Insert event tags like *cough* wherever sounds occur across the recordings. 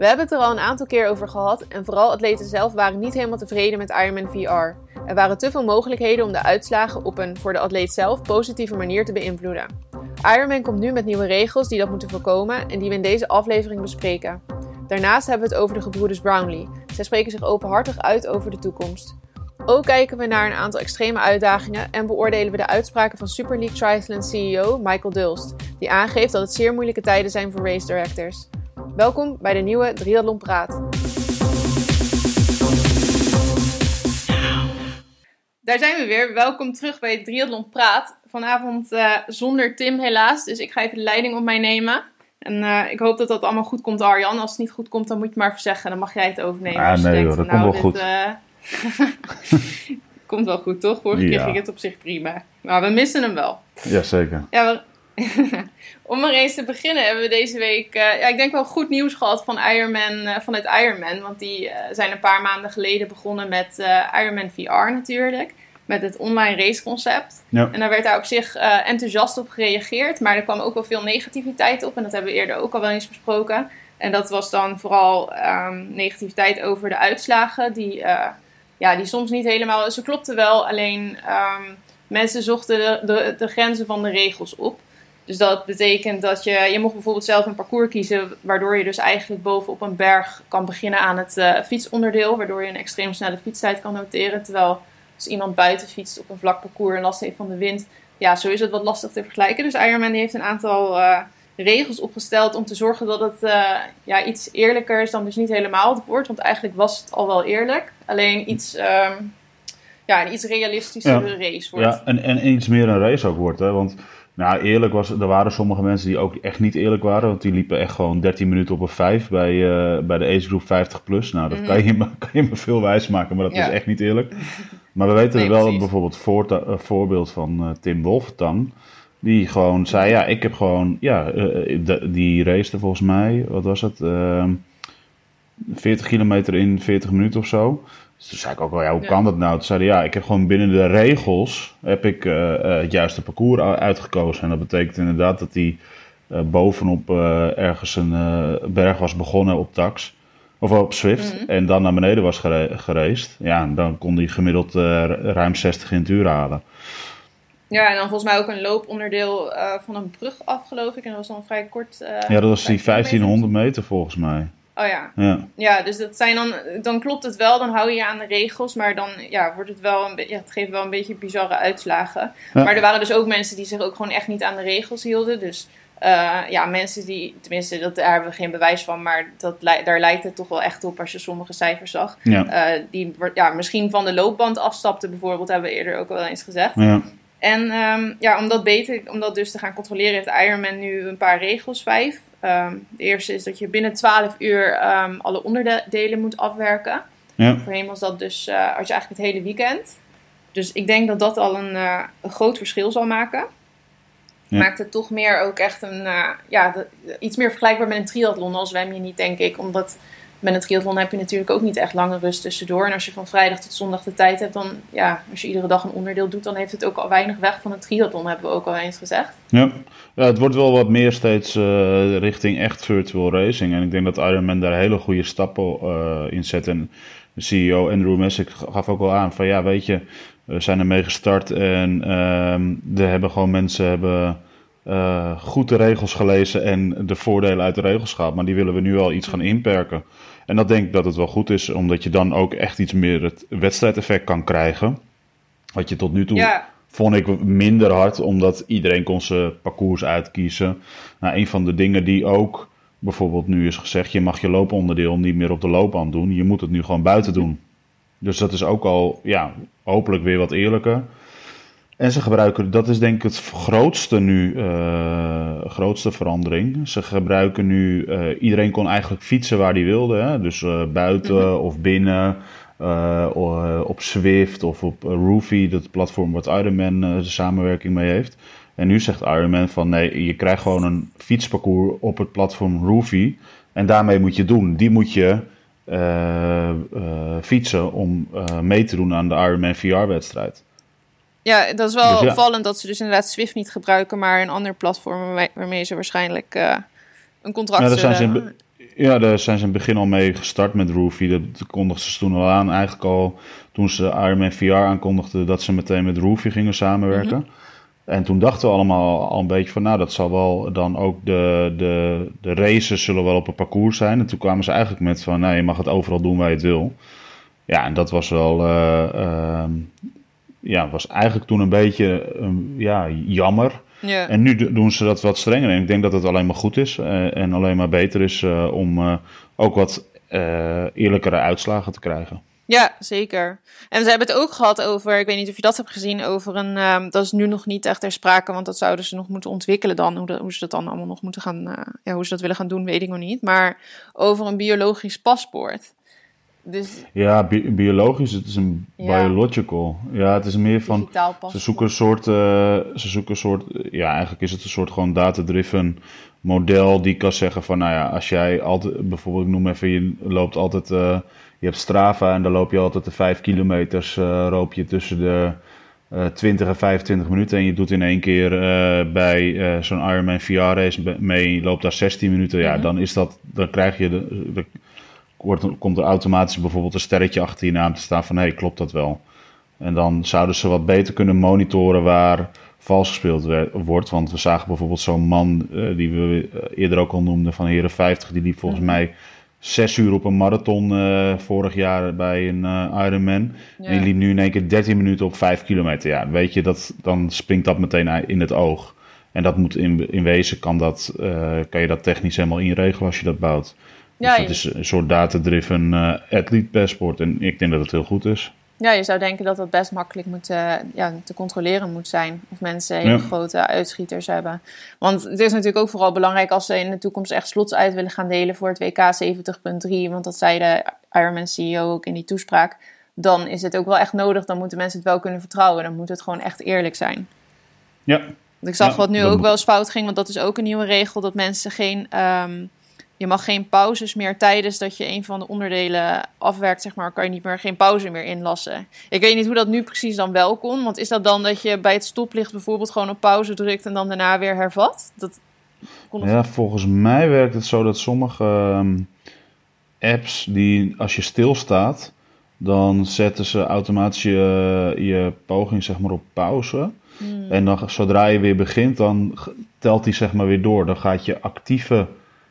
We hebben het er al een aantal keer over gehad en vooral atleten zelf waren niet helemaal tevreden met Ironman VR. Er waren te veel mogelijkheden om de uitslagen op een voor de atleet zelf positieve manier te beïnvloeden. Ironman komt nu met nieuwe regels die dat moeten voorkomen en die we in deze aflevering bespreken. Daarnaast hebben we het over de gebroeders Brownlee. Zij spreken zich openhartig uit over de toekomst. Ook kijken we naar een aantal extreme uitdagingen en beoordelen we de uitspraken van Super League Triathlon CEO Michael Dulst, die aangeeft dat het zeer moeilijke tijden zijn voor race directors. Welkom bij de nieuwe Triathlon Praat. Daar zijn we weer. Welkom terug bij Triathlon Praat. Vanavond uh, zonder Tim helaas, dus ik ga even de leiding op mij nemen. En uh, ik hoop dat dat allemaal goed komt, Arjan. Als het niet goed komt, dan moet je maar even zeggen. Dan mag jij het overnemen. Ah, nee hoor, dat komt nou, wel goed. Uh, *laughs* komt wel goed, toch? Vorige keer ging het op zich prima. Maar we missen hem wel. Jazeker. Ja, we... *laughs* Om maar eens te beginnen hebben we deze week, uh, ja, ik denk wel goed nieuws gehad van Ironman, uh, vanuit Ironman. Want die uh, zijn een paar maanden geleden begonnen met Ironman VR natuurlijk. Met het online raceconcept. Ja. En daar werd daar op zich enthousiast op gereageerd. Maar er kwam ook wel veel negativiteit op. En dat hebben we eerder ook al wel eens besproken. En dat was dan vooral um, negativiteit over de uitslagen. Die ja, die soms niet helemaal. Ze klopten wel, alleen um, mensen zochten de, de, de, grenzen van de regels op. Dus dat betekent dat je, je mocht bijvoorbeeld zelf een parcours kiezen, waardoor je dus eigenlijk bovenop een berg kan beginnen aan het uh, fietsonderdeel, waardoor je een extreem snelle fietstijd kan noteren. Terwijl als iemand buiten fietst op een vlak parcours en last heeft van de wind, ja, zo is het wat lastig te vergelijken. Dus Ironman heeft een aantal uh, regels opgesteld om te zorgen dat het uh, ja, iets eerlijker is dan dus niet helemaal het woord. Want eigenlijk was het al wel eerlijk. Alleen iets, um, ja, een iets realistischere ja. race wordt. Ja, en, en iets meer een race ook wordt. Hè? Want nou, eerlijk was, er waren sommige mensen die ook echt niet eerlijk waren. Want die liepen echt gewoon 13 minuten op een 5 bij, uh, bij de age group 50 plus. Nou, dat mm -hmm. kan, je me, *laughs* kan je me veel wijs maken, maar dat ja. is echt niet eerlijk. *laughs* Maar we weten nee, wel precies. bijvoorbeeld voor, uh, voorbeeld van uh, Tim Wolfentang. Die gewoon zei, ja, ik heb gewoon, ja, de, die race volgens mij, wat was het? 40 kilometer in 40 minuten of zo. Dus toen zei ik ook wel, ja, hoe ja. kan dat nou? Toen zei hij, ja, ik heb gewoon binnen de regels heb ik uh, uh, het juiste parcours uitgekozen. En dat betekent inderdaad dat hij uh, bovenop ergens een berg was begonnen op tax. Of op Swift. Mm -hmm. En dan naar beneden was gere gereisd. Ja, dan kon hij gemiddeld ruim 60 in het uur halen. Ja, en dan volgens mij ook een looponderdeel van een brug af, geloof ik. En dat was dan vrij kort. ja, dat was die 1500 meter volgens mij. Oh ja. ja. Ja, dus dat zijn dan, dan klopt het wel, dan hou je je aan de regels, maar dan ja, wordt het wel een ja, het geeft wel een beetje bizarre uitslagen. Ja. Maar er waren dus ook mensen die zich ook gewoon echt niet aan de regels hielden. Dus uh, ja, mensen die, tenminste, dat, daar hebben we geen bewijs van, maar dat, daar lijkt het toch wel echt op als je sommige cijfers zag. Ja. Uh, die ja, misschien van de loopband afstapten bijvoorbeeld, hebben we eerder ook wel eens gezegd. Ja. En um, ja, om dat beter, om dat dus te gaan controleren, heeft Ironman nu een paar regels, vijf. Um, de eerste is dat je binnen 12 uur um, alle onderdelen moet afwerken. Ja. Voorheen was dat dus, uh, had je eigenlijk het hele weekend. Dus ik denk dat dat al een, uh, een groot verschil zal maken. Ja. Maakt het toch meer ook echt een, uh, ja, de, iets meer vergelijkbaar met een triathlon. Al zwem je niet, denk ik. Omdat met een triathlon heb je natuurlijk ook niet echt lange rust tussendoor. En als je van vrijdag tot zondag de tijd hebt, dan ja, als je iedere dag een onderdeel doet, dan heeft het ook al weinig weg van een triathlon, hebben we ook al eens gezegd. Ja, het wordt wel wat meer steeds uh, richting echt virtual racing. En ik denk dat Ironman daar hele goede stappen uh, in zet. En de CEO Andrew Messick gaf ook wel aan van ja, weet je, we zijn ermee gestart en uh, hebben gewoon mensen hebben. Uh, goed de regels gelezen en de voordelen uit de regels gehad. Maar die willen we nu al iets gaan inperken. En dat denk ik dat het wel goed is, omdat je dan ook echt iets meer het wedstrijdeffect kan krijgen. Wat je tot nu toe ja. vond ik minder hard, omdat iedereen kon zijn parcours uitkiezen. Nou, een van de dingen die ook bijvoorbeeld nu is gezegd, je mag je looponderdeel niet meer op de loopband doen. Je moet het nu gewoon buiten doen. Dus dat is ook al, ja, hopelijk weer wat eerlijker. En ze gebruiken, dat is denk ik het grootste nu, uh, grootste verandering. Ze gebruiken nu, uh, iedereen kon eigenlijk fietsen waar hij wilde. Hè? Dus uh, buiten mm -hmm. of binnen, op Swift of op Roofy, dat platform wat Ironman de samenwerking mee heeft. En nu zegt Ironman van nee, je krijgt gewoon een fietsparcours op het platform Roofy. En daarmee moet je doen. Die moet je fietsen om mee te doen aan de Ironman VR-wedstrijd. Ja, dat is wel dus ja. opvallend dat ze dus inderdaad Swift niet gebruiken, maar een ander platform waarmee, ze waarschijnlijk uh, een contract ja, daar zijn ze in, Ja, daar zijn ze in het begin al mee gestart met Roofy. Dat kondigden ze toen al aan. Eigenlijk al toen ze Ironman VR aankondigden dat ze meteen met Roofy gingen samenwerken. Mhm. En toen dachten we allemaal al een beetje van, nou, dat zal wel dan ook de, de, de races zullen wel op een parcours zijn. En toen kwamen ze eigenlijk met van, nou, je mag het overal doen waar je het wil. Ja, en dat was wel, uh, ja, was eigenlijk toen een beetje, um, ja, jammer. Ja. En nu doen ze dat wat strenger. En ik denk dat het alleen maar goed is uh, en alleen maar beter is uh, om uh, ook wat eerlijkere uitslagen te krijgen. Ja, zeker. En ze hebben het ook gehad over, ik weet niet of je dat hebt gezien, over een, um, dat is nu nog niet echt ter sprake, want dat zouden ze nog moeten ontwikkelen dan. Hoe, de, hoe ze dat dan allemaal nog moeten gaan, ja, hoe ze dat willen gaan doen, weet ik nog niet. Maar over een biologisch paspoort. Dus, ja, bi biologisch, het is een ja. biological. Ja, het is meer van, ze zoeken een soort, uh, ze zoeken een soort, ja, eigenlijk is het een soort gewoon data-driven model die kan zeggen van, nou ja, als jij altijd, bijvoorbeeld, ik noem even, je loopt altijd... Uh, je hebt Strava en dan loop je altijd de 5 kilometers uh, loop je tussen de uh, eh, 20 en 25 minuten. En je doet in één keer bij zo'n Ironman VR race mee, je loopt daar 16 minuten. Ja, mhm. dan is dat, dan krijg je, de, de, wordt, komt er automatisch bijvoorbeeld een sterretje achter je naam te staan van hé, hey, klopt dat wel? En dan zouden ze wat beter kunnen monitoren waar vals gespeeld werd, wordt. Want we zagen bijvoorbeeld zo'n man die we eerder ook al noemden van Heren 50, die liep volgens mhm. mij zes uur op een marathon uh, vorig jaar bij een uh, Ironman. En die liep nu in één keer 13 minuten op 5 kilometer. Ja, weet je, dat, dan springt dat meteen in het oog. En dat moet in, in wezen kan, dat, kan je dat technisch helemaal inregelen als je dat bouwt. Ja, dus dat is een soort data-driven athlete passport. En ik denk dat het heel goed is. Ja, je zou denken dat dat best makkelijk moet, uh, ja, te controleren moet zijn. Of mensen hele grote uitschieters hebben. Want het is natuurlijk ook vooral belangrijk als ze in de toekomst echt slots uit willen gaan delen voor het WK 70.3. Want dat zei de Ironman CEO ook in die toespraak. Dan is het ook wel echt nodig. Dan moeten mensen het wel kunnen vertrouwen. Dan moet het gewoon echt eerlijk zijn. Ja. Want ik zag wat nu ook wel eens fout ging. Want dat is ook een nieuwe regel. Dat mensen geen... Um, je mag geen pauzes meer tijdens dat je een van de onderdelen afwerkt, zeg maar, kan je niet meer geen pauze meer inlassen. Ik weet niet hoe dat nu precies dan wel kon. Want is dat dan dat je bij het stoplicht bijvoorbeeld gewoon op pauze drukt en dan daarna weer hervat? Dat, ja, volgens mij werkt het zo dat sommige ehm, apps die als je stilstaat, dan zetten ze automatisch je, je poging zeg maar op pauze. Hmm. En dan zodra je weer begint, dan telt die zeg maar weer door. Dan gaat je actieve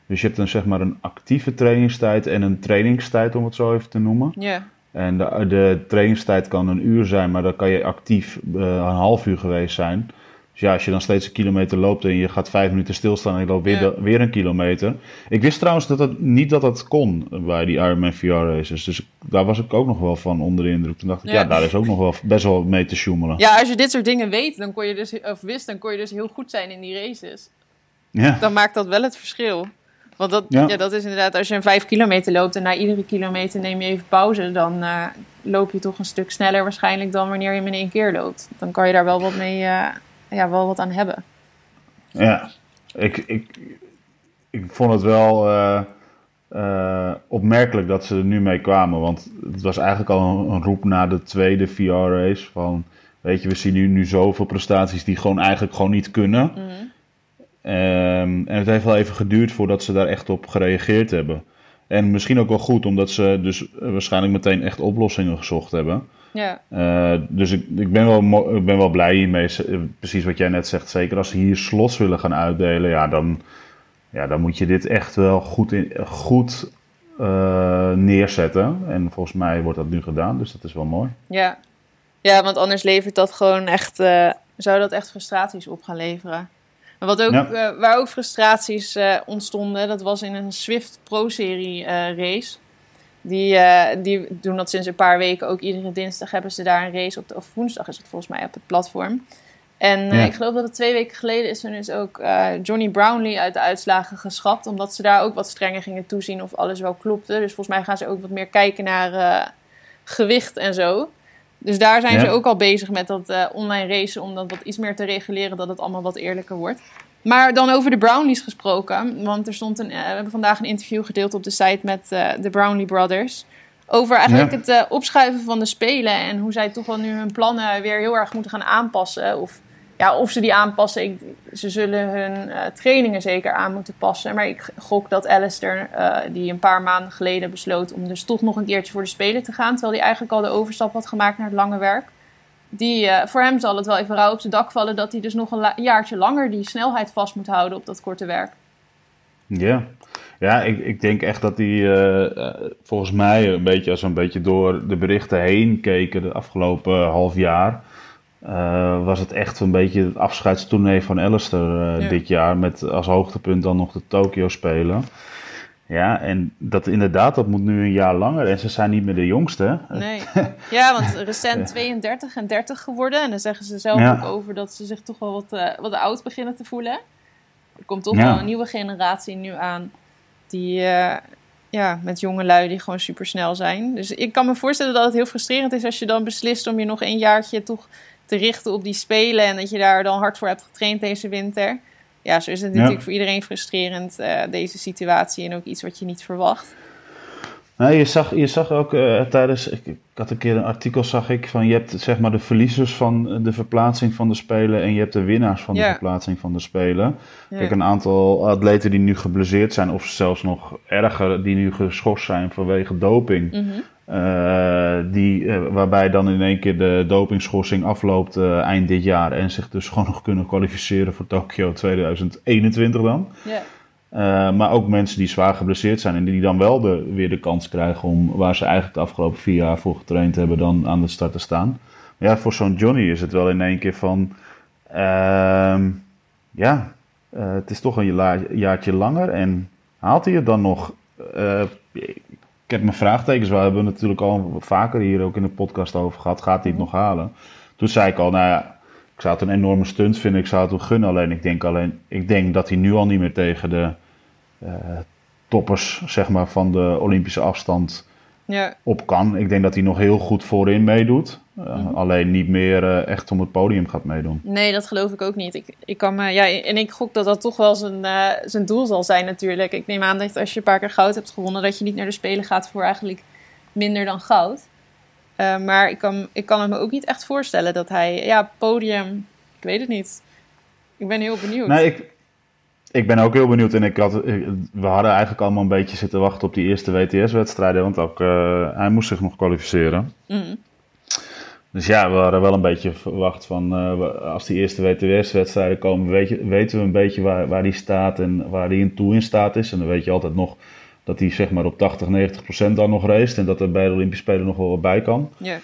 dus je hebt dan zeg maar een actieve trainingstijd en een trainingstijd, om het zo even te noemen. Ja. En de, de trainingstijd kan een uur zijn, maar dan kan je actief uh, een half uur geweest zijn. Dus ja, als je dan steeds een kilometer loopt en je gaat vijf minuten stilstaan en je loopt weer, weer een kilometer. Ik wist trouwens dat het, niet dat dat kon bij die Ironman VR races. Dus daar was ik ook nog wel van onder de indruk. Toen dacht ik, ja, daar is ook nog wel best wel mee te sjoemelen. Ja, als je dit soort dingen weet, dan kon je dus, of wist, dan kon je dus heel goed zijn in die races. Ja. Dan maakt dat wel het verschil. Want dat, ja. dat is inderdaad, als je een vijf kilometer loopt en na iedere kilometer neem je even pauze, dan uh, loop je toch een stuk sneller waarschijnlijk dan wanneer je hem in één keer loopt. Dan kan je daar wel wat mee, uh, ja, wel wat aan hebben. Ja, ik, ik, ik vond het wel uh, opmerkelijk dat ze er nu mee kwamen. Want het was eigenlijk al een, een roep na de tweede VR-race van, weet je, we zien nu, nu zoveel prestaties die gewoon eigenlijk gewoon niet kunnen. Mm Um, en het heeft wel even geduurd voordat ze daar echt op gereageerd hebben. En misschien ook wel goed, omdat ze dus waarschijnlijk meteen echt oplossingen gezocht hebben. Ja. Uh, dus ik, ik, ben wel, ik ben wel blij hiermee. Precies wat jij net zegt. Zeker als ze hier slots willen gaan uitdelen, ja, dan, ja, dan moet je dit echt wel goed, in, goed uh, neerzetten. En volgens mij wordt dat nu gedaan, dus dat is wel mooi. Ja, ja want anders levert dat gewoon echt. Uh, zou dat echt frustraties op gaan leveren? Wat ook, eh, waar ook frustraties uh, ontstonden, dat was in een Swift Pro-serie uh, race. Die, die doen dat sinds een paar weken ook. Iedere dinsdag hebben ze daar een race op. De, of woensdag is het volgens mij op het platform. En ik geloof dat het twee weken geleden is er dus ook Johnny Brownlee uit de uitslagen geschrapt. Omdat ze daar ook wat strenger gingen toezien of alles wel klopte. Dus volgens mij gaan ze ook wat meer kijken naar gewicht en zo. Dus daar zijn ze ook al bezig met dat uh, online racen om dat wat iets meer te reguleren, dat het allemaal wat eerlijker wordt. Maar dan over de Brownlees gesproken, want er stond een, uh, we hebben vandaag een interview gedeeld op de site met uh, de Brownlee Brothers. Over eigenlijk ja. het opschuiven van de spelen en hoe zij toch wel nu hun plannen weer heel erg moeten gaan aanpassen. Of ja, of ze die aanpassen, ze zullen hun uh, trainingen zeker aan moeten passen. Maar ik gok dat Alistair, uh, die een paar maanden geleden besloot om dus toch nog een keertje voor de Spelen te gaan, terwijl hij eigenlijk al de overstap had gemaakt naar het lange werk. Die, uh, voor hem zal het wel even rauw op zijn dak vallen dat hij dus nog een jaartje langer die snelheid vast moet houden op dat korte werk. Ja, ja ik, ik denk echt dat hij volgens mij een beetje als een beetje door de berichten heen keken de afgelopen half jaar uh, was het echt een beetje het afscheidstournee van Alistair uh, ja. dit jaar. Met als hoogtepunt dan nog de Tokyo Spelen. Ja, en dat inderdaad, dat moet nu een jaar langer. En ze zijn niet meer de jongste. Nee. *laughs* Ja, want recent 32 en 30 geworden. En dan zeggen ze zelf ja. ook over dat ze zich toch wel wat, uh, wat oud beginnen te voelen. Er komt toch ja. wel een nieuwe generatie nu aan. Die ja, met jonge lui die gewoon super snel zijn. Dus ik kan me voorstellen dat het heel frustrerend is als je dan beslist om je nog een jaartje toch te richten op die spelen en dat je daar dan hard voor hebt getraind deze winter. Ja, zo is het natuurlijk voor iedereen frustrerend, uh, deze situatie en ook iets wat je niet verwacht. Nou, je, zag, je zag ook uh, tijdens, ik, ik, had een keer een artikel, zag ik, van je hebt zeg maar de verliezers van de verplaatsing van de Spelen en je hebt de winnaars van de verplaatsing van de Spelen. Ja. Kijk, een aantal atleten die nu geblesseerd zijn of zelfs nog erger, die nu geschorst zijn vanwege doping. Mm -hmm. Uh, die, uh, waarbij dan in één keer de dopingschorsing afloopt uh, eind dit jaar en zich dus *laughs* gewoon nog kunnen kwalificeren voor Tokio 2021 dan. Yeah. maar ook mensen die zwaar geblesseerd zijn en die dan wel de, weer de kans krijgen om waar ze eigenlijk de afgelopen vier jaar voor getraind hebben dan aan de start te staan. Maar ja, voor zo'n Johnny is het wel in één keer van, ehm, ja, het is toch een jaartje langer en haalt hij het dan nog? Ik heb mijn vraagtekens. We hebben het natuurlijk al vaker hier ook in de podcast over gehad. Gaat hij het nog halen? Toen zei ik al, nou ja, ik zou het een enorme stunt vinden. Ik zou het wel gunnen. Alleen ik denk, alleen, ik denk dat hij nu al niet meer tegen de uh, toppers zeg maar, van de Olympische afstand ja. op kan. Ik denk dat hij nog heel goed voorin meedoet. Uh, mm -hmm. Alleen niet meer uh, echt om het podium gaat meedoen. Nee, dat geloof ik ook niet. Ik, ik kan me, ja, en ik gok dat dat toch wel zijn, uh, zijn doel zal zijn natuurlijk. Ik neem aan dat als je een paar keer goud hebt gewonnen... dat je niet naar de Spelen gaat voor eigenlijk minder dan goud. maar ik kan, ik kan het me ook niet echt voorstellen dat hij... Ja, podium, ik weet het niet. Ik ben heel benieuwd. Nee, ik, ik ben ook heel benieuwd. En ik had, we hadden eigenlijk allemaal een beetje zitten wachten op die eerste WTS-wedstrijden. Want ook, uh, hij moest zich nog kwalificeren. Mm. Dus ja, we hadden wel een beetje verwacht van uh, als die eerste WTS-wedstrijden komen, weet je, weten we een beetje waar, waar die staat en waar die in toe in staat is. En dan weet je altijd nog dat hij zeg maar op 80, 90 procent dan nog race. En dat er bij de Olympische Spelen nog wel wat bij kan. Yeah.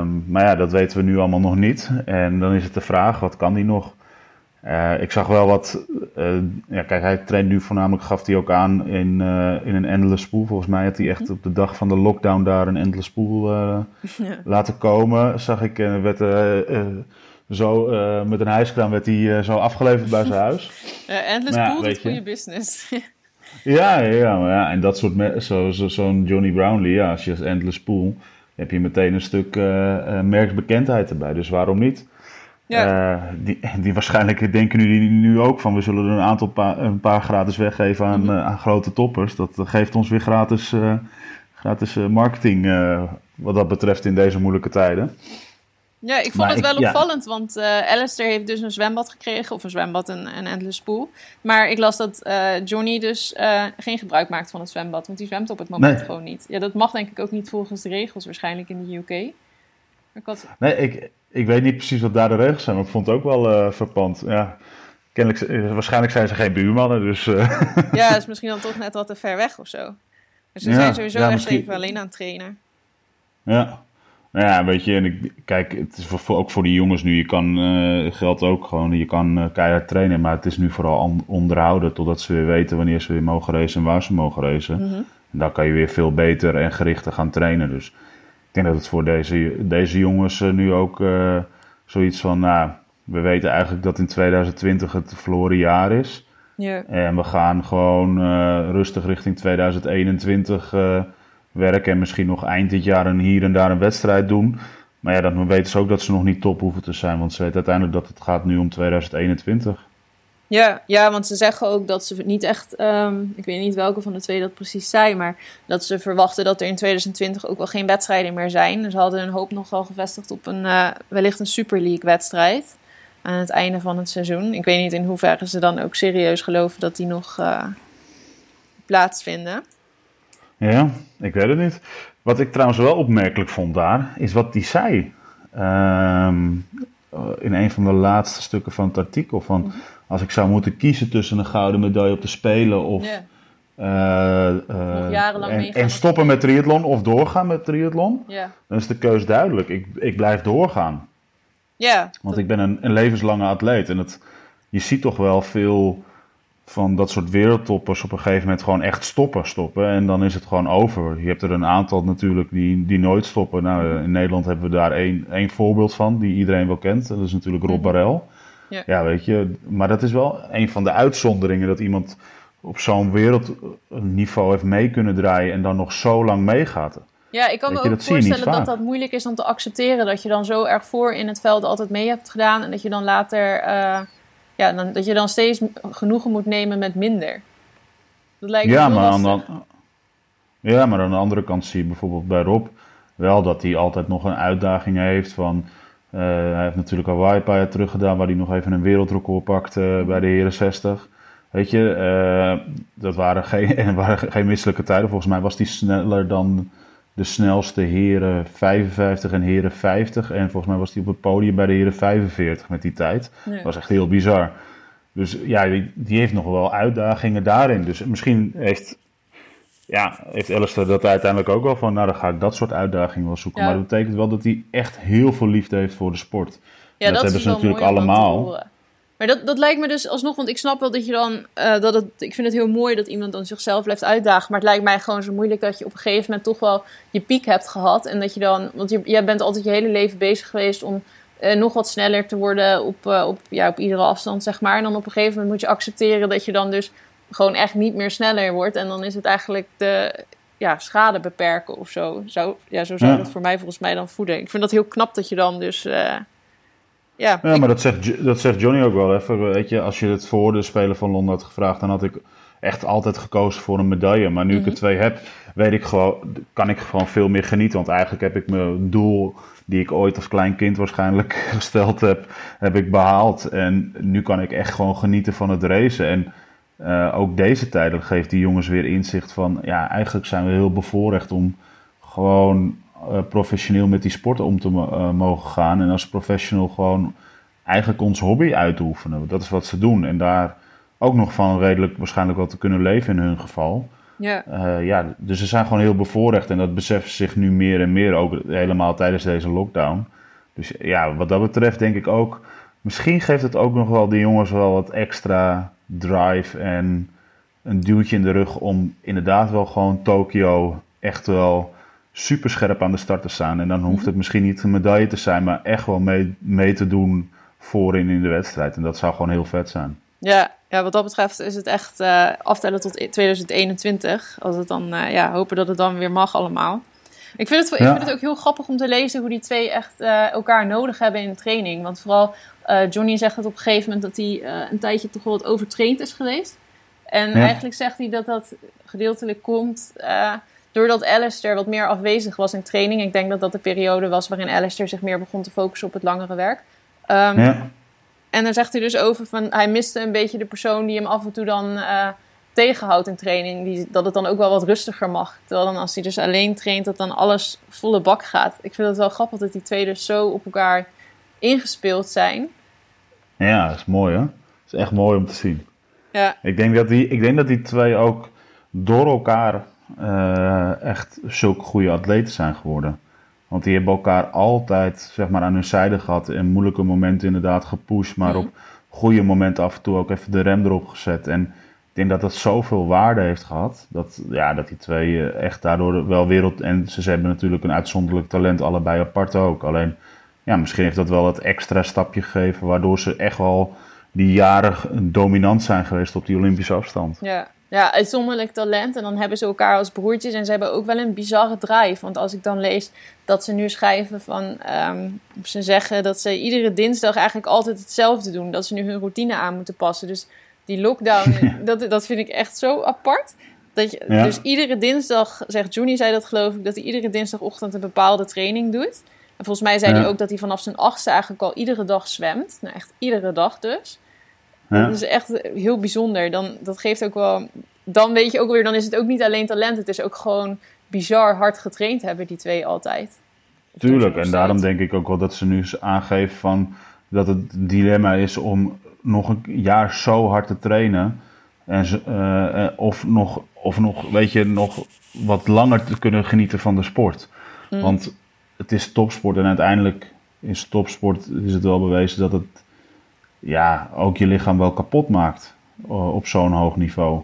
Um, maar ja, dat weten we nu allemaal nog niet. En dan is het de vraag, wat kan die nog? Uh, ik zag wel wat. Uh, ja, kijk, hij traint nu voornamelijk, gaf hij ook aan in, uh, in een endless spoel. Volgens mij had hij echt op de dag van de lockdown daar een endless spoel ja. laten komen. Zag ik, werd zo met een hijskraan werd hij zo afgeleverd bij zijn huis. *laughs* Endless ja, is goede business. *laughs* ja, ja, maar ja, en dat soort, zo'n zo, zo Johnny Brownlee, ja, als je als endless spoel, heb je meteen een stuk merkbekendheid erbij. Dus waarom niet? Ja. Uh, die, die waarschijnlijk denken nu, nu ook van we zullen er een aantal een paar gratis weggeven aan, mm -hmm. uh, aan grote toppers. Dat geeft ons weer gratis, uh, gratis marketing wat dat betreft in deze moeilijke tijden. Ja, ik vond maar het wel ik, opvallend, ja. want Alistair heeft dus een zwembad gekregen, of een zwembad, een, een endless pool. Maar ik las dat Johnny dus geen gebruik maakt van het zwembad, want die zwemt op het moment nee. gewoon niet. Ja, dat mag denk ik ook niet volgens de regels waarschijnlijk in de UK. Ik had... Nee, ik, ik weet niet precies wat daar de regels zijn, maar ik vond het ook wel uh, verpand. Ja, kennelijk, uh, waarschijnlijk zijn ze geen buurmannen, dus... Uh. *laughs* Ja, dat is misschien dan toch net wat te ver weg of zo. Dus ze ja, zijn sowieso ja, echt misschien... even alleen aan het trainen. Ja. Nou ja, weet je, en ik, kijk, het is voor, ook voor die jongens nu, je kan, uh, geldt ook gewoon, je kan keihard trainen, maar het is nu vooral onderhouden totdat ze weer weten wanneer ze weer mogen racen en waar ze mogen racen. Mm -hmm. En dan kan je weer veel beter en gerichter gaan trainen, dus ik denk dat het voor deze, deze jongens uh, nu ook uh, zoiets van, nou, we weten eigenlijk dat in 2020 het verloren jaar is. Ja. En we gaan gewoon uh, rustig richting 2021 werken en misschien nog eind dit jaar een hier en daar een wedstrijd doen. Maar ja, dan weten ze ook dat ze nog niet top hoeven te zijn, want ze weten uiteindelijk dat het gaat nu om 2021. Ja, ja, want ze zeggen ook dat ze niet echt, um, ik weet niet welke van de twee dat precies zei, maar dat ze verwachten dat er in 2020 ook wel geen wedstrijden meer zijn. Dus ze hadden hun hoop nogal gevestigd op een, uh, wellicht een Super League wedstrijd. aan het einde van het seizoen. Ik weet niet in hoeverre ze dan ook serieus geloven dat die nog uh, plaatsvinden. Ja, ik weet het niet. Wat ik trouwens wel opmerkelijk vond daar, is wat die zei. Ehm, in een van de laatste stukken van het artikel. Van, mhm. Als ik zou moeten kiezen tussen een gouden medaille op te spelen of... Uh, en, en, stoppen met triathlon of doorgaan met triathlon, ja. dan is de keus duidelijk. Ik, ik blijf doorgaan. Ja. Want ik ben een, een levenslange atleet. En het, je ziet toch wel veel van dat soort wereldtoppers op een gegeven moment gewoon echt stoppen, stoppen. En dan is het gewoon over. Je hebt er een aantal natuurlijk die, die nooit stoppen. Nou, in Nederland hebben we daar één, één voorbeeld van, die iedereen wel kent. Dat is natuurlijk Rob mhm. Barel. Ja. ja, weet je. Maar dat is wel een van de uitzonderingen dat iemand op zo'n wereldniveau heeft mee kunnen draaien en dan nog zo lang meegaat. Ja, ik kan me ook voorstellen dat dat moeilijk is om te accepteren. Dat je dan zo erg voor in het veld altijd mee hebt gedaan. En dat je dan later, uh, ja, dan, dat je dan steeds genoegen moet nemen met minder. Dat lijkt me ja, maar aan de, ja, maar aan de andere kant zie je bijvoorbeeld bij Rob wel dat hij altijd nog een uitdaging heeft van... Uh, hij heeft natuurlijk al een paar jaar terug gedaan waar hij nog even een wereldrecord pakte bij de heren 60. Weet je, uh, dat waren geen, *laughs* waren geen misselijke tijden. Volgens mij was hij sneller dan de snelste heren 55 en heren 50. En volgens mij was hij op het podium bij de heren 45 met die tijd. Dat was echt heel bizar. Dus ja, die, die, heeft nog wel uitdagingen daarin. Dus misschien heeft, ja, heeft Alistair dat uiteindelijk ook wel van... nou, dan ga ik dat soort uitdagingen wel zoeken. Maar dat betekent wel dat hij echt heel veel liefde heeft voor de sport. Ja, dat, dat hebben ze natuurlijk allemaal. Maar dat, dat lijkt me dus alsnog, want ik snap wel dat je dan, uh, dat het, ik vind het heel mooi dat iemand dan zichzelf blijft uitdagen. Maar het lijkt mij gewoon zo moeilijk dat je op een gegeven moment toch wel je piek hebt gehad. En dat je dan, want je, jij bent altijd je hele leven bezig geweest om uh, nog wat sneller te worden op, uh, op, ja, op iedere afstand, zeg maar. En dan op een gegeven moment moet je accepteren dat je dan dus gewoon echt niet meer sneller wordt. En dan is het eigenlijk de ja, schade beperken of zo. zo ja, zo zou ja. dat voor mij volgens mij dan voeden. Ik vind dat heel knap dat je dan dus ja, ja maar dat zegt, dat zegt Johnny ook wel even. Weet je, als je het voor de Spelen van Londen had gevraagd, dan had ik echt altijd gekozen voor een medaille. Maar nu ik er mhm. twee heb, weet ik gewoon, kan ik gewoon veel meer genieten. Want eigenlijk heb ik mijn doel, die ik ooit als klein kind waarschijnlijk *laughs* gesteld heb, heb ik behaald. En nu kan ik echt gewoon genieten van het racen. En uh, ook deze tijden geeft die jongens weer inzicht van, ja, eigenlijk zijn we heel bevoorrecht om gewoon uh, professioneel met die sport om te uh, mogen gaan. En als professional gewoon eigenlijk ons hobby uitoefenen. Dat is wat ze doen. En daar ook nog van redelijk waarschijnlijk wat te kunnen leven in hun geval. Ja. Uh, ja, dus ze zijn gewoon heel bevoorrecht. En dat beseffen zich nu meer en meer, ook helemaal tijdens deze lockdown. Dus ja, wat dat betreft denk ik ook... Misschien geeft het ook nog wel de jongens wel wat extra drive en een duwtje in de rug om inderdaad wel gewoon Tokio echt wel super scherp aan de start te staan. En dan hoeft het misschien niet een medaille te zijn, maar echt wel mee, mee te doen voorin in de wedstrijd. En dat zou gewoon heel vet zijn. Ja, ja wat dat betreft is het echt uh, aftellen tot 2021. Als het dan, uh, ja, hopen dat het dan weer mag allemaal. Ik vind, het, ik vind het ook heel grappig om te lezen hoe die twee echt uh, elkaar nodig hebben in de training. Want vooral Johnny zegt dat op een gegeven moment dat hij een tijdje toch wel wat overtraind is geweest. En eigenlijk zegt hij dat dat gedeeltelijk komt doordat Alistair wat meer afwezig was in training. Ik denk dat dat de periode was waarin Alistair zich meer begon te focussen op het langere werk. Um, ja. En dan zegt hij dus over van hij miste een beetje de persoon die hem af en toe dan tegenhoudt in training. Die, dat het dan ook wel wat rustiger mag. Terwijl dan als hij dus alleen traint, dat dan alles volle bak gaat. Ik vind het wel grappig dat die twee dus zo op elkaar ingespeeld zijn. Ja, dat is mooi hè. Het is echt mooi om te zien. Ja. Ik denk dat die, ik denk dat die twee ook door elkaar uh, echt zulke goede atleten zijn geworden. Want die hebben elkaar altijd zeg maar, aan hun zijde gehad. In moeilijke momenten inderdaad gepusht. Maar mhm. op goede momenten af en toe ook even de rem erop gezet. En ik denk dat dat zoveel waarde heeft gehad. Dat, ja, dat die twee eh, echt daardoor wel wereld... En ze hebben natuurlijk een uitzonderlijk talent, allebei apart ook. Alleen, ja, misschien heeft dat wel het extra stapje gegeven... waardoor ze echt wel die jaren dominant zijn geweest op die Olympische afstand. Ja, ja, uitzonderlijk talent. En dan hebben ze elkaar als broertjes. En ze hebben ook wel een bizarre drive. Want als ik dan lees dat ze nu schrijven van... Um, ze zeggen dat ze iedere dinsdag eigenlijk altijd hetzelfde doen. Dat ze nu hun routine aan moeten passen. Dus die lockdown, *laughs* dat, dat vind ik echt zo apart. Dat je, Dus iedere dinsdag, zegt Juni zei dat geloof ik... dat hij iedere dinsdagochtend een bepaalde training doet. En volgens mij zei hij ook dat hij vanaf zijn achtste eigenlijk al iedere dag zwemt. Nou, echt iedere dag dus. Ja. Dat is echt heel bijzonder. Dan, dat geeft ook wel... Dan weet je ook weer, dan is het ook niet alleen talent. Het is ook gewoon bizar hard getraind hebben, die twee altijd. Tuurlijk, en daarom denk ik ook wel dat ze nu aangeven van dat het dilemma is om nog een jaar zo hard te trainen. En eh, of, nog, of nog, weet je, nog wat langer te kunnen genieten van de sport. Mm. Want het is topsport en uiteindelijk is topsport is het wel bewezen dat het ja, ook je lichaam wel kapot maakt eh, op zo'n hoog niveau.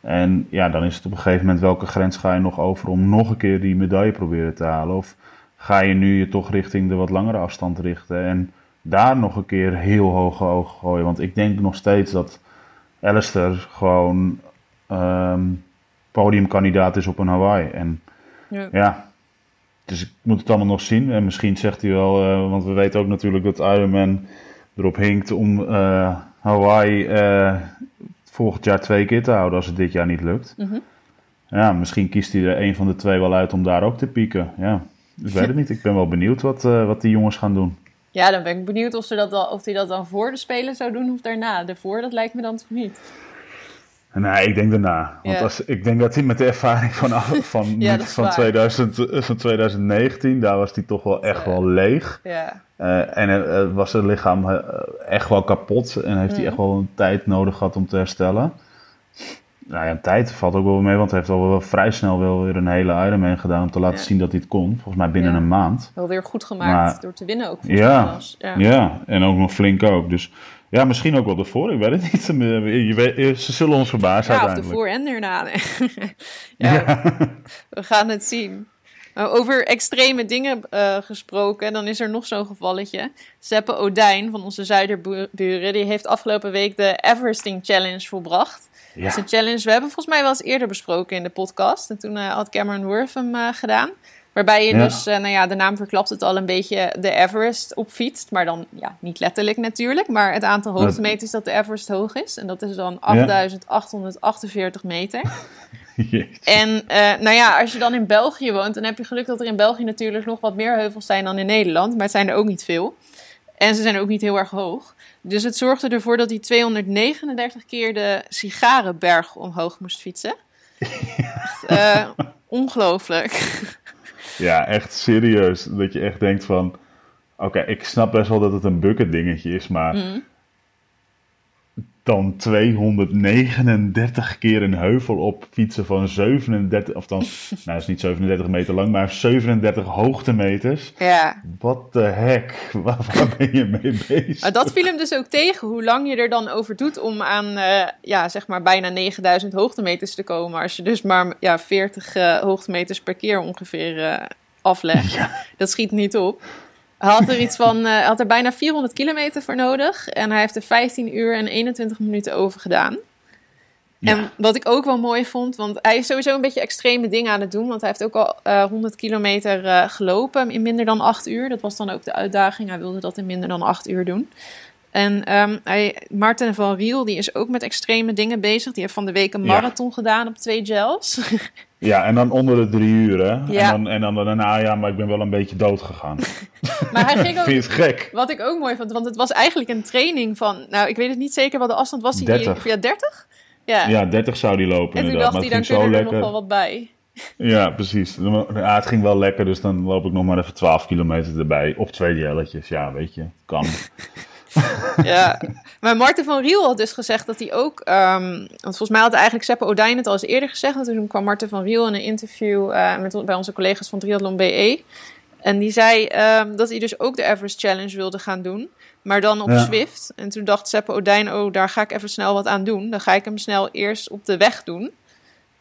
En ja, dan is het op een gegeven moment welke grens ga je nog over om nog een keer die medaille proberen te halen? Of ga je nu je toch richting de wat langere afstand richten en daar nog een keer heel hoge ogen gooien? Want ik denk nog steeds dat Alistair gewoon ehm, podiumkandidaat is op een Hawaii. En Ja. ja, dus ik moet het allemaal nog zien. En misschien zegt hij wel, eh, want we weten ook natuurlijk dat Ironman erop hinkt om eh, Hawaii eh, volgend jaar twee keer te houden als het dit jaar niet lukt. Mhm. Ja, misschien kiest hij er een van de twee wel uit om daar ook te pieken. Ja, ik weet het niet. Ik ben wel benieuwd wat, wat die jongens gaan doen. Ja, dan ben ik benieuwd of, ze dat al, of hij dat dan voor de Spelen zou doen of daarna. Daarvoor, dat lijkt me dan toch niet. Nee, ik denk daarna. Want Ja. als, ik denk dat hij met de ervaring van, *laughs* *laughs* van, Ja, niet van, waar. 2000, eh, van 2019, daar was hij toch wel echt wel leeg. Ja, Eh, en eh, was zijn lichaam echt wel kapot en heeft hij Mhm. echt wel een tijd nodig gehad om te herstellen. Nou ja, tijd valt ook wel mee, want hij heeft al wel vrij snel wel weer een hele Ironman gedaan om te laten zien dat hij het kon. Volgens mij binnen een maand. wel weer goed gemaakt Maar- door te winnen ook. Ja. ja. Ja, en ook nog flink ook. Dus ja, misschien ook wel ervoor. Ik weet het niet. *laughs* Je weet, ze zullen ons verbazen Ja, uiteindelijk. ervoor en daarna. *laughs* ja, we gaan het zien. Nou, over extreme dingen eh, gesproken, dan is er nog zo'n gevalletje. Seppe Odijn van onze zuiderburen, die heeft afgelopen week de Everesting Challenge volbracht. Ja. Dat is een challenge, we hebben volgens mij wel eens eerder besproken in de podcast. En toen eh, had Cameron Worth hem eh, gedaan. Waarbij je Ja. dus, eh, nou ja, de naam verklapt het al een beetje, de Everest opfietst. Maar dan, ja, niet letterlijk natuurlijk. Maar het aantal hoogtemeters dat de Everest hoog is. En dat is dan Ja. 8848 meter. *laughs* Jeetje. En eh, nou ja, als je dan in België woont, dan heb je geluk dat er in België natuurlijk nog wat meer heuvels zijn dan in Nederland. Maar het zijn er ook niet veel. En ze zijn ook niet heel erg hoog. Dus het zorgde ervoor dat hij 239 keer de Sigarenberg omhoog moest fietsen. *laughs* Echt, eh, ongelooflijk. Ja, echt serieus. Dat je echt denkt van... Oké, ik snap best wel dat het een bucket dingetje is, maar... Mhm. Dan 239 keer een heuvel op fietsen van 37... Of dan, *laughs* nou, is niet 37 meter lang, maar 37 hoogtemeters. Ja, What the heck? *laughs* Waar, waar ben je mee bezig? maar dat viel hem dus ook tegen, hoe lang je er dan over doet om aan, eh, ja, zeg maar bijna 9000 hoogtemeters te komen. Als je dus maar ja, 40 eh, hoogtemeters per keer ongeveer eh, aflegt. Dat schiet niet op. Hij had er iets van, hij had er bijna 400 kilometer voor nodig. En hij heeft er 15 uur en 21 minuten over gedaan. Ja. En wat ik ook wel mooi vond, want hij is sowieso een beetje extreme dingen aan het doen. Want hij heeft ook al eh 100 kilometer eh, gelopen in minder dan 8 uur. Dat was dan ook de uitdaging. Hij wilde dat in minder dan 8 uur doen. En ehm, hij, Martin van Riel, die is ook met extreme dingen bezig. Die heeft van de week een Ja. marathon gedaan op twee gels. *laughs* Ja, en dan onder de drie uur, hè? Ja. En, dan, en dan daarna, ja, maar ik ben wel een beetje dood gegaan. *laughs* maar hij ging ook Vind je het gek? Wat ik ook mooi vond, want het was eigenlijk een training van... Nou, ik weet het niet zeker wat de afstand was. Die 30. Die, ja, 30? Ja. Ja, 30 zou die lopen en toen dacht hij, dan kunnen er nog lekker. wel wat bij. Ja, precies. Ja, het ging wel lekker, dus dan loop ik nog maar even 12 kilometer erbij. Op twee jelletjes, ja, weet je. Kan. *laughs* Ja. Maar Marten van Riel had dus gezegd dat hij ook... ehm, want volgens mij had eigenlijk Seppe Odijn het al eens eerder gezegd. En toen kwam Marten van Riel in een interview eh, met, bij onze collega's van Triathlon BE. En die zei ehm, dat hij dus ook de Everest Challenge wilde gaan doen. Maar dan op Ja. Zwift. En toen dacht Seppe Odijn, oh, daar ga ik even snel wat aan doen. Dan ga ik hem snel eerst op de weg doen.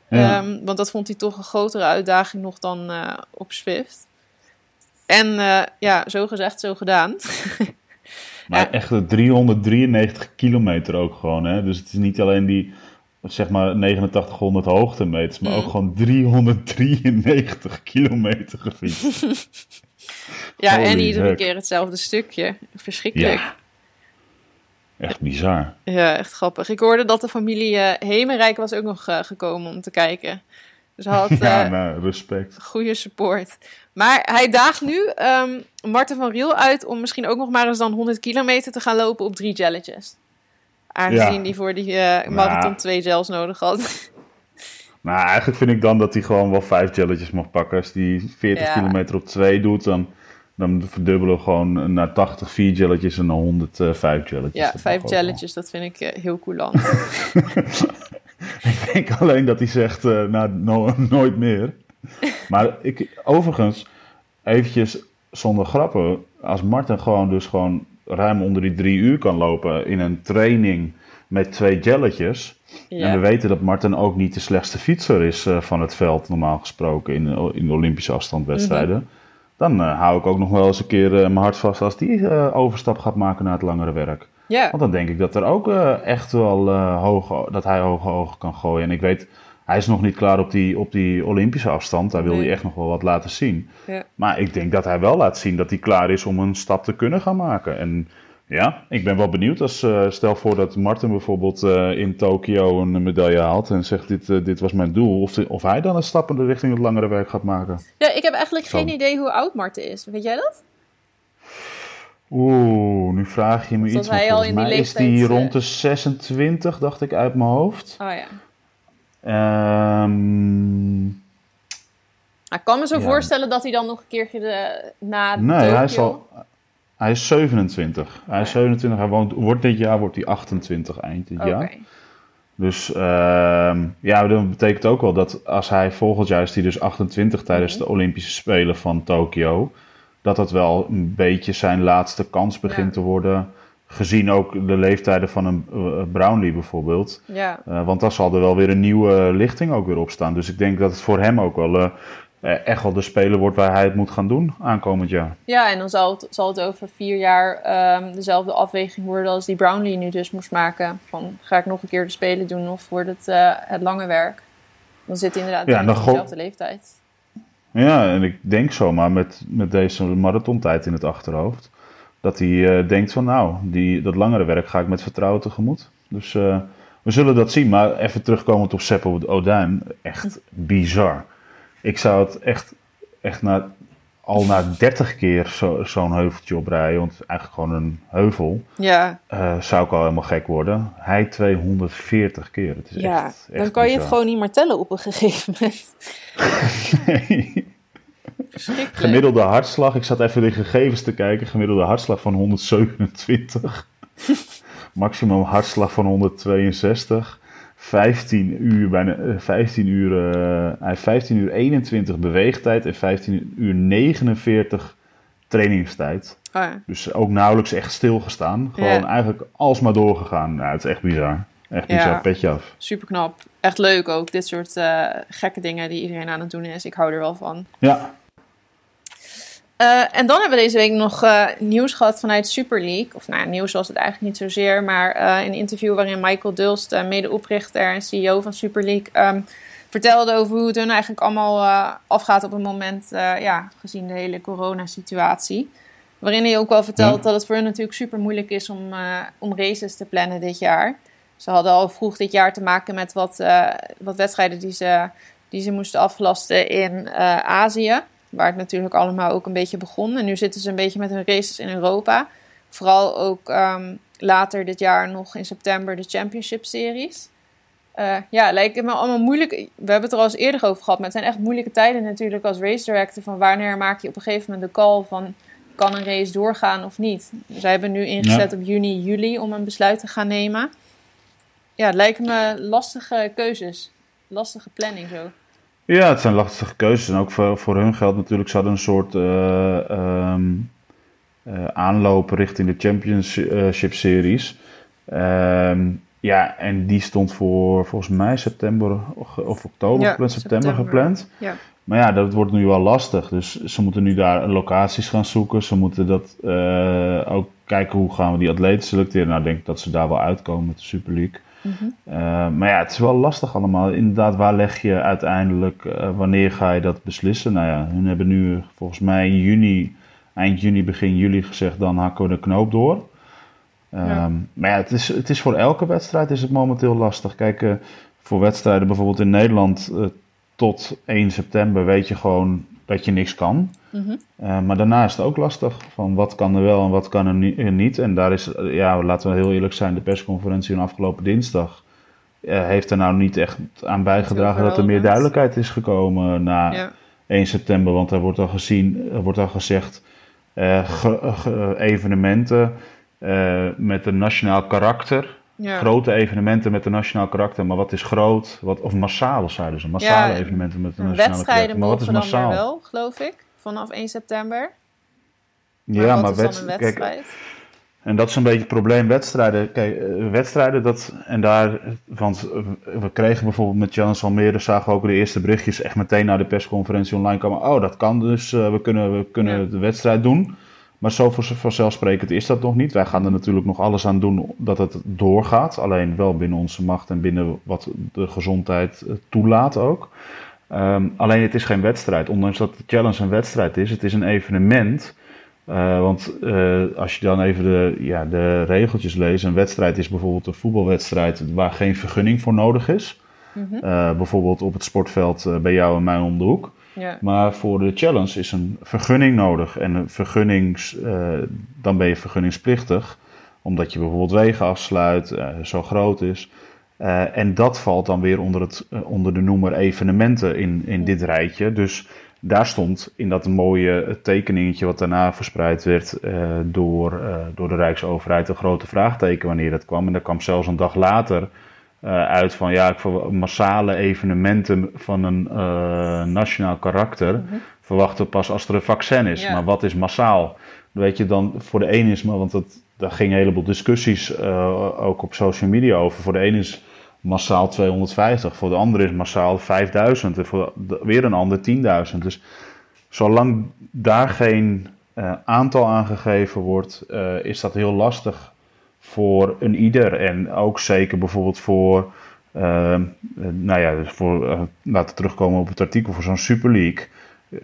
Ja. Ehm, want dat vond hij toch een grotere uitdaging nog dan eh, op Swift. En eh, ja, zo gezegd, zo gedaan. *laughs* maar ja. echt eh, 393 kilometer ook gewoon, hè. Dus het is niet alleen die, zeg maar, 8900 hoogtemeters, maar Mm. ook gewoon 393 kilometer gefietst. *laughs* Ja, en iedere heck. keer hetzelfde stukje. Verschrikkelijk. Ja. Echt bizar. Ja. echt grappig. Ik hoorde dat de familie eh, Hemenrijk was ook nog eh, gekomen om te kijken. Dus had *laughs* Ja, eh, nou, respect. goede support. Maar hij daagt nu um, Marten van Riel uit om misschien ook nog maar eens dan 100 kilometer te gaan lopen op drie jelletjes. Aangezien ja. die voor die uh, marathon nou, twee gels nodig had. *laughs* Nou, eigenlijk vind ik dan dat hij gewoon wel vijf jelletjes mag pakken. Als hij 40 kilometer op twee doet, dan, dan verdubbelen we gewoon naar 80 vier jelletjes en naar 105 jelletjes. Ja, vijf jelletjes, dat vind ik uh, heel coulant. *laughs* ik denk alleen dat hij zegt, nou, *laughs* nooit meer. *laughs* Maar ik, overigens, eventjes zonder grappen, als Martin gewoon dus gewoon ruim onder die drie uur kan lopen in een training met twee jelletjes. En we weten dat Martin ook niet de slechtste fietser is uh, van het veld, normaal gesproken, in, in de Olympische afstandwedstrijden. Mm Dan uh, hou ik ook nog wel eens een keer uh, mijn hart vast als die overstap gaat maken naar het langere werk. Ja. Want dan denk ik dat er ook echt wel hoge, dat hij hoge ogen kan gooien. En ik weet, hij is nog niet klaar op die, op die Olympische afstand. Daar wil hij echt nog wel wat laten zien. Ja. Maar ik denk dat hij wel laat zien dat hij klaar is om een stap te kunnen gaan maken. En ja, ik ben wel benieuwd. Als, uh, stel voor dat Martin bijvoorbeeld uh, in Tokio een medaille haalt en zegt dit, uh, dit was mijn doel. Of, de, of hij dan een stap in de richting het langere werk gaat maken. Ja, ik heb eigenlijk geen idee hoe oud Martin is. Weet jij dat? Oeh, nu vraag je me iets. Hij al in die leeftijd, is die rond de 26, dacht ik uit mijn hoofd. Oh ja. Um, ik kan me zo voorstellen dat hij dan nog een keertje de, na nee, Tokyo... hij is al... Hij is 27. Hij is 27. Hij woont, wordt dit jaar wordt hij 28 eind dit jaar. Dus uh, ja, dat betekent ook wel dat als hij volgend jaar is hij dus 28 tijdens mhm. de Olympische Spelen van Tokio, dat dat wel een beetje zijn laatste kans begint te worden. Gezien ook de leeftijden van een uh, Brownlee bijvoorbeeld. Ja. Uh, want dan zal er wel weer een nieuwe lichting ook weer op staan. Dus ik denk dat het voor hem ook wel uh, echt wel de speler wordt waar hij het moet gaan doen aankomend jaar. Ja, en dan zal het, zal het over vier jaar um, dezelfde afweging worden als die Brownlee nu dus moest maken. Van ga ik nog een keer de spelen doen of wordt het het lange werk? Dan zit hij inderdaad ja, op dezelfde leeftijd. Ja, en ik denk zomaar met, met deze marathontijd in het achterhoofd dat hij uh, denkt van nou, die, dat langere werk ga ik met vertrouwen tegemoet. Dus uh, we zullen dat zien. Maar even terugkomend op Seppel Oduin, echt bizar. Ik zou het echt, echt na, al na 30 keer zo'n zo heuveltje oprijden, want eigenlijk gewoon een heuvel, ja. Uh, zou ik al helemaal gek worden. Hij 240 keer. Het is ja, echt, dan kan je het gewoon niet meer tellen op een gegeven moment. *laughs* *laughs* nee. Gemiddelde hartslag, ik zat even de gegevens te kijken. Gemiddelde hartslag van 127. *laughs* Maximum hartslag van 162. 15 uur, bijna 15 eh, uur, uh, hij heeft 15 uur 21 beweegtijd en 15 uur 49 trainingstijd. Oh ja. Dus ook nauwelijks echt stilgestaan. Gewoon ja. eigenlijk alsmaar doorgegaan. Nou, het is echt bizar. Echt bizar, ja. petje af. Super knap. Echt leuk ook, dit soort uh, gekke dingen die iedereen aan het doen is. Ik hou er wel van. Ja, uh, en dan hebben we deze week nog uh, nieuws gehad vanuit Super League. Of nou, nieuws was het eigenlijk niet zozeer, maar uh, een interview waarin Michael Dulst, medeoprichter en CEO van Super League, um, vertelde over hoe het hun eigenlijk allemaal afgaat op het moment, ja, gezien de hele coronasituatie. Waarin hij ook wel vertelt ja. dat het voor hun natuurlijk super moeilijk is om, om races te plannen dit jaar. Ze hadden al vroeg dit jaar te maken met wat, wat wedstrijden die ze, die ze moesten aflasten in Azië. Waar het natuurlijk allemaal ook een beetje begon. En nu zitten ze een beetje met hun races in Europa. Vooral ook um, later dit jaar nog in september de Championship Series. Uh, ja, lijkt me allemaal moeilijk. We hebben het er al eens eerder over gehad. Maar het zijn echt moeilijke tijden natuurlijk als race director. Van wanneer maak je op een gegeven moment de call van... kan een race doorgaan of niet? Zij hebben nu ingezet ja. op juni, juli om een besluit te gaan nemen. Ja, het lijken me lastige keuzes. Lastige planning zo. Ja, het zijn lastige keuzes. En ook voor, voor hun geldt natuurlijk, ze hadden een soort uh, um, uh, aanloop richting de Championship Series. Um, ja, en die stond voor volgens mij september of, oktober ja, gepland, september, september, gepland. Ja. Maar ja, dat wordt nu wel lastig. Dus ze moeten nu daar locaties gaan zoeken. Ze moeten dat uh, ook kijken hoe gaan we die atleten selecteren. Nou, ik denk dat ze daar wel uitkomen met de Super League. Mm -hmm. uh, maar ja, het is wel lastig allemaal. Inderdaad, waar leg je uiteindelijk, uh, wanneer ga je dat beslissen? Nou ja, hun hebben nu volgens mij in juni, eind juni, begin juli gezegd, dan hakken we de knoop door. Um, ja. Maar ja, het is, het is voor elke wedstrijd is het momenteel lastig. Kijk, uh, voor wedstrijden bijvoorbeeld in Nederland tot 1 september weet je gewoon dat je niks kan. Mhm. maar daarna is het ook lastig van wat kan er wel en wat kan er niet. En daar is, ja, laten we heel eerlijk zijn, de persconferentie van afgelopen dinsdag heeft er nou niet echt aan bijgedragen dat er meer duidelijkheid is gekomen na ja. 1 september. Want er wordt al gezien, er wordt al gezegd, evenementen met een nationaal karakter Grote evenementen met een nationaal karakter, maar wat is groot? Wat, of massale, zeiden ze. Massale evenementen met een nationaal karakter. Maar wat is massaal? wel, geloof ik, vanaf 1 september. Maar ja, maar wedstrijd? Kijk, en dat is een beetje het probleem. Wedstrijden, kijk, eh, wedstrijden, dat, en daar, want we kregen bijvoorbeeld met Challenge Almere, zagen we ook de eerste berichtjes echt meteen naar de persconferentie online komen. Oh, dat kan dus, uh, we kunnen, we kunnen de wedstrijd doen. Maar zo vanzelfsprekend is dat nog niet. Wij gaan er natuurlijk nog alles aan doen dat het doorgaat. Alleen wel binnen onze macht en binnen wat de gezondheid eh, toelaat ook. Ehm, alleen het is geen wedstrijd. Ondanks dat de challenge een wedstrijd is, het is een evenement. Uh, want uh, als je dan even de, ja, de regeltjes leest, een wedstrijd is bijvoorbeeld een voetbalwedstrijd waar geen vergunning voor nodig is. Mm -hmm. uh, bijvoorbeeld op het sportveld bij jou en mij om de hoek. Ja. Maar voor de challenge is een vergunning nodig. En een vergunnings, dan ben je vergunningsplichtig, omdat je bijvoorbeeld wegen afsluit, zo groot is. Uh, en dat valt dan weer onder, het, onder de noemer evenementen in, in dit rijtje. Dus daar stond in dat mooie tekeningetje wat daarna verspreid werd door, door de Rijksoverheid een grote vraagteken wanneer dat kwam. En dat kwam zelfs een dag later uit van ja, ik massale evenementen van een nationaal karakter mm -hmm. verwachten we pas als er een vaccin is. Ja. Maar wat is massaal? Weet je dan, voor de een is maar, want dat, daar gingen een heleboel discussies uh, ook op social media over. Voor de een is massaal 250, voor de ander is massaal 5000 en voor weer een ander 10.000. Dus zolang daar geen aantal aangegeven wordt, is dat heel lastig voor een ieder. En ook zeker bijvoorbeeld voor, uh, nou ja, voor, uh, laten we terugkomen op het artikel voor zo'n Super League.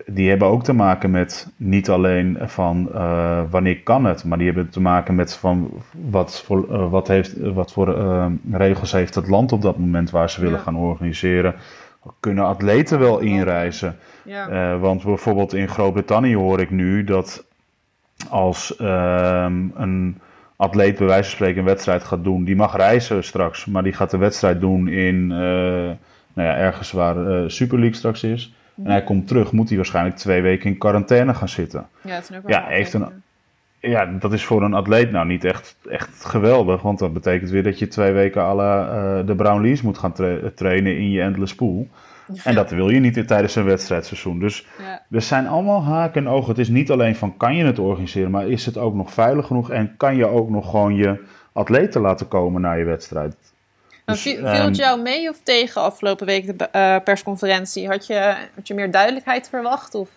Die hebben ook te maken met niet alleen van uh, wanneer kan het, maar die hebben te maken met van wat voor, wat heeft, wat voor regels heeft het land op dat moment waar ze willen gaan organiseren. Kunnen atleten wel inreizen? Ja. want bijvoorbeeld in Groot-Brittannië hoor ik nu dat als ehm, een atleet bij wijze van spreken een wedstrijd gaat doen, die mag reizen straks, maar die gaat de wedstrijd doen in nou ja, ergens waar Super League straks is. En hij komt terug, moet hij waarschijnlijk twee weken in quarantaine gaan zitten. Ja, dat is ook wel ja, heeft een, ja, dat is voor een atleet nou niet echt, echt geweldig. Want dat betekent weer dat je twee weken alle uh, de Brown Lees moet gaan tra trainen in je endless pool. En dat wil je niet tijdens een wedstrijdseizoen. Dus ja. er zijn allemaal haken en ogen. Het is niet alleen van kan je het organiseren, maar is het ook nog veilig genoeg en kan je ook nog gewoon je atleten laten komen naar je wedstrijd. Dus, viel het ehm, jou mee of tegen afgelopen week de uh, persconferentie? Had je, had je meer duidelijkheid verwacht? Of?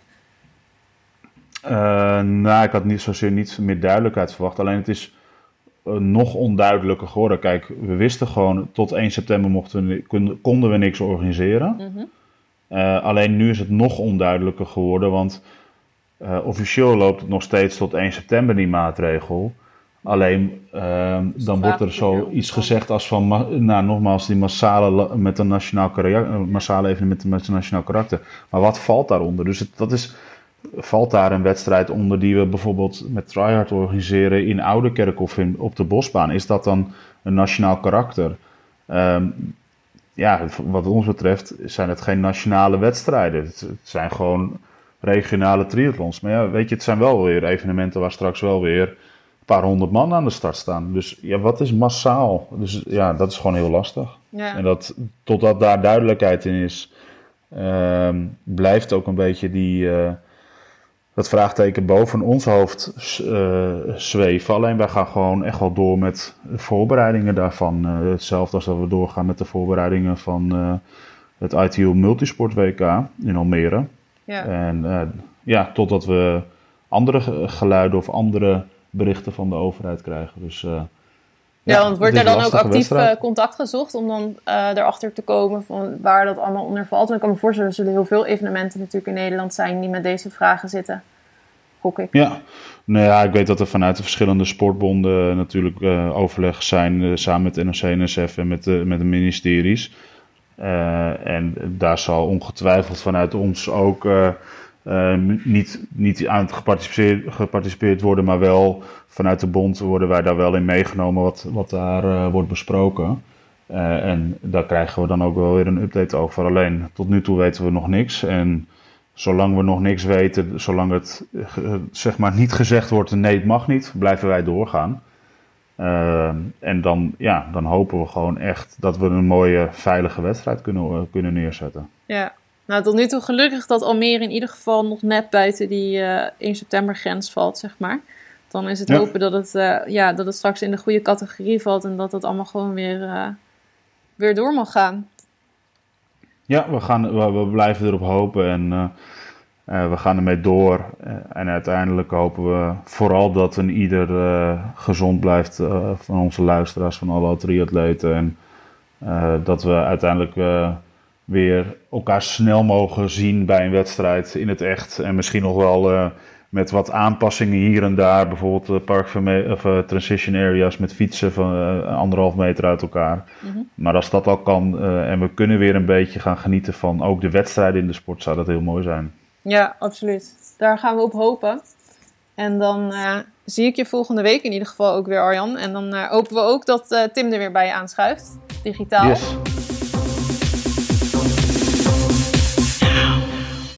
Uh, nou, ik had niet zozeer niet meer duidelijkheid verwacht. Alleen het is uh, nog onduidelijker geworden. Kijk, we wisten gewoon tot 1 september mochten we, konden we niks organiseren. Mm -hmm. uh, alleen nu is het nog onduidelijker geworden, want officieel loopt het nog steeds tot 1 september die maatregel. Alleen ehm, dus dan wordt er zoiets gezegd als van, nou nogmaals, die massale, met een nationaal, massale evenement met een nationaal karakter. Maar wat valt daaronder? Dus het, dat is valt daar een wedstrijd onder die we bijvoorbeeld met Tryhard organiseren in Oudekerk of in, op de Bosbaan? Is dat dan een nationaal karakter? Um, ja, wat ons betreft zijn het geen nationale wedstrijden. Het, het, zijn gewoon regionale triathlons. Maar ja, weet je, het zijn wel weer evenementen waar straks wel weer paar honderd man aan de start staan. Dus ja, wat is massaal? Dus ja, dat is gewoon heel lastig. Ja. En dat, totdat daar duidelijkheid in is, um, blijft ook een beetje die... Uh, dat vraagteken boven ons hoofd uh, zweven. Alleen wij gaan gewoon echt wel door met de voorbereidingen daarvan. Uh, hetzelfde als dat we doorgaan met de voorbereidingen van het ITU Multisport WK in Almere. Ja. En ja, totdat we andere geluiden of andere berichten van de overheid krijgen. Dus, ja, ja, want wordt er dan ook actief contact gezocht om dan erachter te komen van waar dat allemaal onder valt? Want ik kan me voorstellen, er zullen heel veel evenementen natuurlijk in Nederland zijn die met deze vragen zitten. Ik. Ja, nou ja, ik weet dat er vanuit de verschillende sportbonden natuurlijk uh, overleg zijn, uh, samen met NOC, NSF en met de, met de ministeries. En daar zal ongetwijfeld vanuit ons ook niet, niet aan het geparticipeerd, geparticipeerd worden, maar wel vanuit de bond worden wij daar wel in meegenomen wat, wat daar wordt besproken. en daar krijgen we dan ook wel weer een update over. Alleen tot nu toe weten we nog niks. En zolang we nog niks weten, zolang het zeg maar niet gezegd wordt: nee, het mag niet, blijven wij doorgaan. Uh, en dan, ja, dan hopen we gewoon echt dat we een mooie, veilige wedstrijd kunnen, uh, kunnen neerzetten. Ja, nou tot nu toe gelukkig dat Almere in ieder geval nog net buiten die uh, 1 september grens valt, zeg maar. Dan is het ja. hopen dat het, uh, ja, dat het straks in de goede categorie valt en dat het allemaal gewoon weer, uh, weer door mag gaan. Ja, we, gaan, we, we blijven erop hopen en we gaan ermee door en uiteindelijk hopen we vooral dat een ieder gezond blijft van onze luisteraars, van alle triatleten. En dat we uiteindelijk weer elkaar snel mogen zien bij een wedstrijd in het echt. En misschien nog wel met wat aanpassingen hier en daar. Bijvoorbeeld park of, transition areas met fietsen van anderhalf meter uit elkaar. Mm -hmm. Maar als dat al kan en we kunnen weer een beetje gaan genieten van ook de wedstrijden in de sport, zou dat heel mooi zijn. Ja, absoluut. Daar gaan we op hopen. En dan uh, zie ik je volgende week in ieder geval ook weer, Arjan. En dan uh, hopen we ook dat uh, Tim er weer bij je aanschuift, digitaal. Yes.